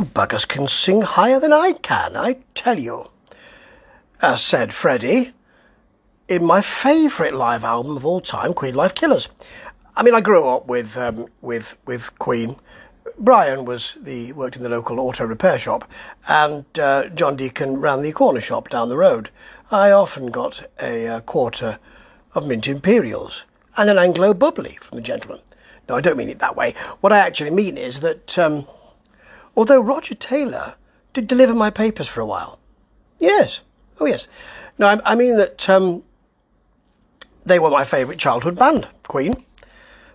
You buggers can sing higher than I can, I tell you. As said Freddie, in my favourite live album of all time, Queen Live Killers. I mean, I grew up with um, with with Queen. Brian was the worked in the local auto repair shop, and uh, John Deacon ran the corner shop down the road. I often got a, a uh, quarter of mint imperials and an Anglo bubbly from the gentleman. No, I don't mean it that way. What I actually mean is that um, although Roger Taylor did deliver my papers for a while, yes, oh yes, no, I, I mean that um, they were my favourite childhood band, Queen.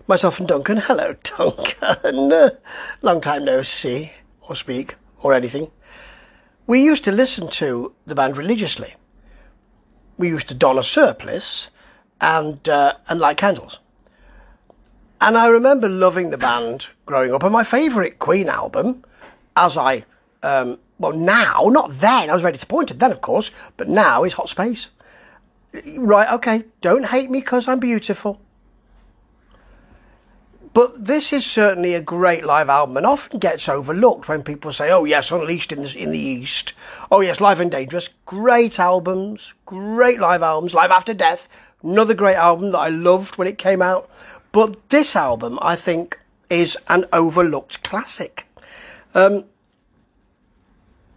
Myself and Duncan. Hello, Duncan. Long time no see or speak or anything. We used to listen to the band religiously. We used to don a surplice and uh, and light candles. And I remember loving the band growing up. And my favourite Queen album, as I um, well now, not then. I was very disappointed then, of course, but now is Hot Space. Right, okay, don't hate me because I'm beautiful. But this is certainly a great live album and often gets overlooked when people say, oh, yes, Unleashed in the, in the East. Oh, yes, Live and Dangerous. Great albums, great live albums. Live After Death, another great album that I loved when it came out. But this album, I think, is an overlooked classic. Um,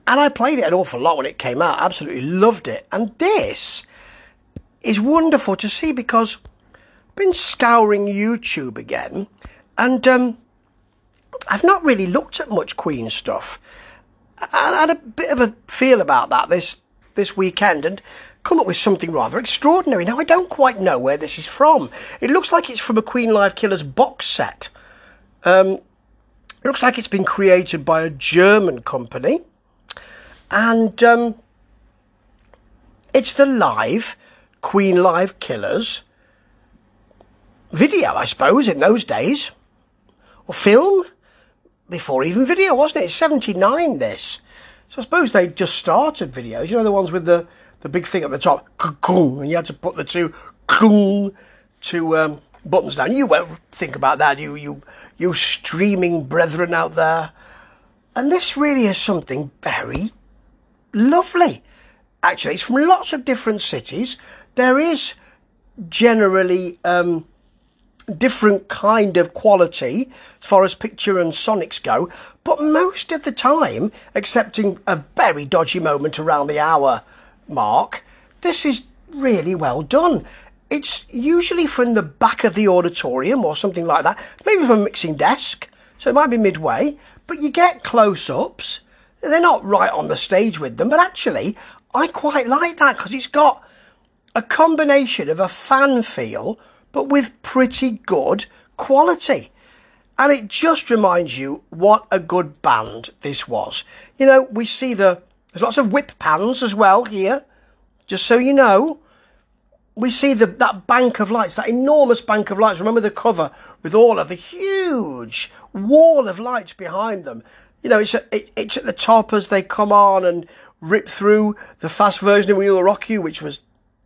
and I played it an awful lot when it came out. Absolutely loved it. And this is wonderful to see because I've been scouring YouTube again and um, I've not really looked at much Queen stuff. I had a bit of a feel about that this this weekend and come up with something rather extraordinary. Now I don't quite know where this is from. It looks like it's from a Queen Live Killers box set. Um, it looks like it's been created by a German company, and um, it's the live Queen Live Killers video, I suppose, in those days. Or film? Before even video, wasn't it? It's 79, this. So I suppose they just started videos. You know, the ones with the, the big thing at the top, and you had to put the two, two um, buttons down. You won't think about that, you, you, you streaming brethren out there. And this really is something very lovely. Actually, it's from lots of different cities there is generally um, different kind of quality as far as picture and sonics go, but most of the time, excepting a very dodgy moment around the hour mark, this is really well done. It's usually from the back of the auditorium or something like that, maybe from a mixing desk, so it might be midway, but you get close ups. They're not right on the stage with them, but actually, I quite like that because it's got a combination of a fan feel, but with pretty good quality. And it just reminds you what a good band this was. You know, we see the, there's lots of whip pans as well here, just so you know. We see the, that bank of lights, that enormous bank of lights. Remember the cover with all of the huge wall of lights behind them. You know, it's at, it, it's at the top as they come on and rip through the fast version of We Will Rock You, which was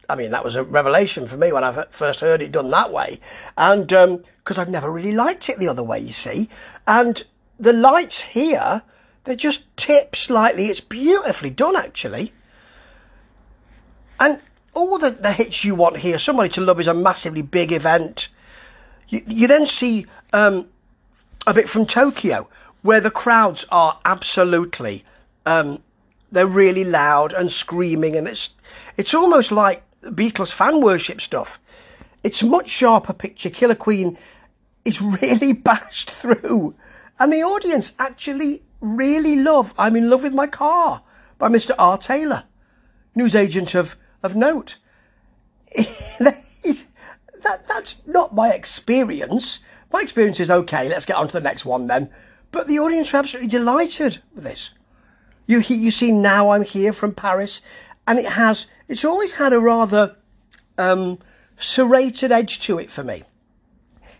I mean, that was a revelation for me when I first heard it done that way. And because um, I've never really liked it the other way, you see. And the lights here, they just tip slightly. It's beautifully done, actually. And all the, the hits you want here, Somebody to Love is a massively big event. You, you then see um, a bit from Tokyo, where the crowds are absolutely, um, they're really loud and screaming, and it's it's almost like Beatles fan worship stuff. It's much sharper picture. Killer Queen is really bashed through. And the audience actually really love I'm in Love with My Car by Mr. R. Taylor, newsagent of, of note. that, that's not my experience. My experience is okay, let's get on to the next one then. But the audience are absolutely delighted with this. You, you see Now I'm Here from Paris, and it has it's always had a rather um, serrated edge to it for me.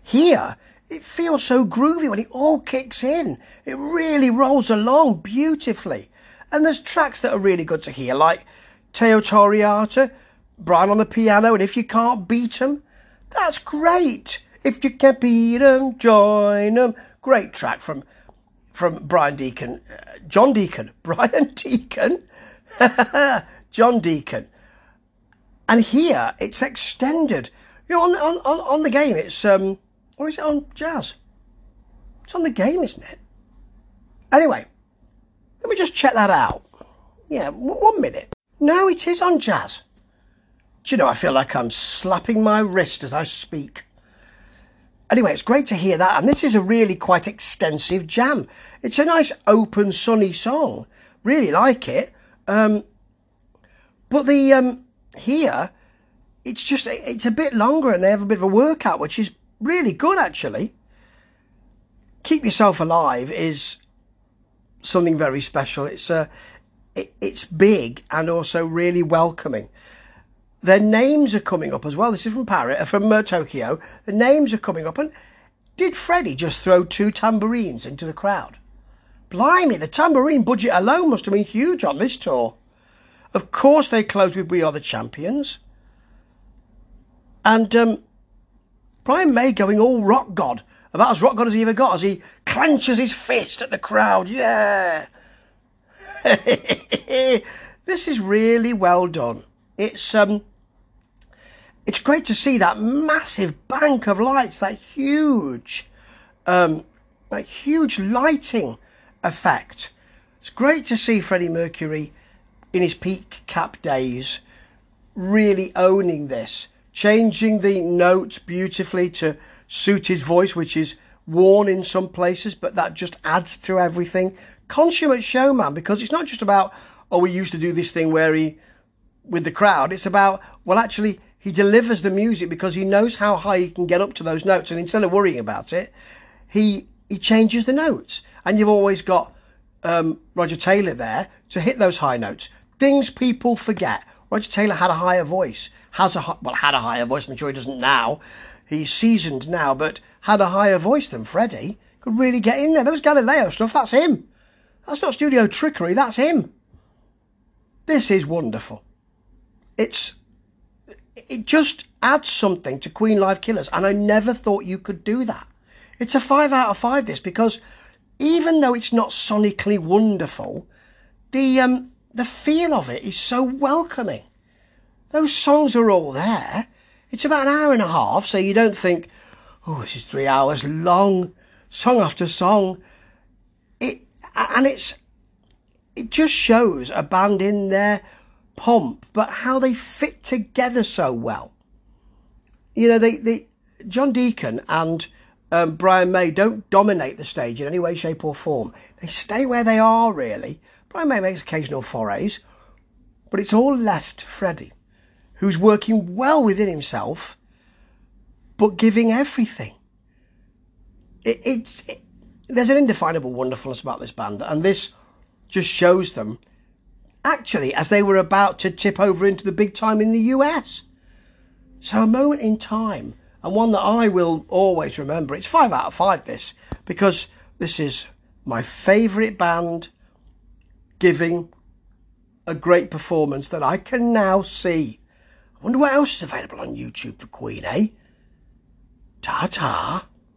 Here, it feels so groovy when it all kicks in. It really rolls along beautifully. And there's tracks that are really good to hear, like Teo Torriatte, Brian on the piano, and If You Can't beat 'em, that's great. If you can't beat 'em, join 'em. Great track from from Brian Deacon, uh, John Deacon, Brian Deacon, John Deacon. And here it's extended. You know, on, on, on, on the game, it's, um, or is it on jazz? It's on the game, isn't it? Anyway, let me just check that out. Yeah, one minute. No, it is on jazz. Do you know, I feel like I'm slapping my wrist as I speak. Anyway, it's great to hear that. And this is a really quite extensive jam. It's a nice, open, sunny song. Really like it. Um, but the um, here, it's just, it's a bit longer and they have a bit of a workout, which is really good, actually. Keep Yourself Alive is something very special. It's, uh, it, it's big and also really welcoming. Their names are coming up as well. This is from Paris, uh, from uh, Tokyo. The names are coming up. And did Freddie just throw two tambourines into the crowd? Blimey, the tambourine budget alone must have been huge on this tour. Of course, they closed with We Are the Champions. And um, Brian May going all rock god, about as rock god as he ever got, as he clenches his fist at the crowd. Yeah. this is really well done. It's um, it's great to see that massive bank of lights, that huge, um, that huge lighting effect. It's great to see Freddie Mercury in his peak cap days really owning this, changing the notes beautifully to suit his voice, which is worn in some places, but that just adds to everything. Consummate showman, because it's not just about, oh, we used to do this thing where he, with the crowd, it's about, well, actually, he delivers the music because he knows how high he can get up to those notes. And instead of worrying about it, he, he changes the notes. And you've always got um, Roger Taylor there to hit those high notes. Things people forget. Roger Taylor had a higher voice, has a, well, had a higher voice. I'm sure he doesn't now. He's seasoned now, but had a higher voice than Freddie. Could really get in there. Those Galileo stuff, that's him. That's not studio trickery, that's him. This is wonderful. It's it just adds something to Queen Live Killers, and I never thought you could do that. It's a five out of five. This because even though it's not sonically wonderful, the um, the feel of it is so welcoming. Those songs are all there. It's about an hour and a half, so you don't think, oh, this is three hours long, song after song. It and it's it just shows a band in there pomp, but how they fit together so well. You know, they, they John Deacon and um, Brian May don't dominate the stage in any way, shape, or form. They stay where they are, really. Brian May makes occasional forays, but it's all left Freddie, who's working well within himself, but giving everything. It, it's it, there's an indefinable wonderfulness about this band, and this just shows them actually as they were about to tip over into the big time in the US. So a moment in time, and one that I will always remember. It's five out of five, this, because this is my favourite band giving a great performance that I can now see. I wonder what else is available on YouTube for Queen, eh? Ta-ta.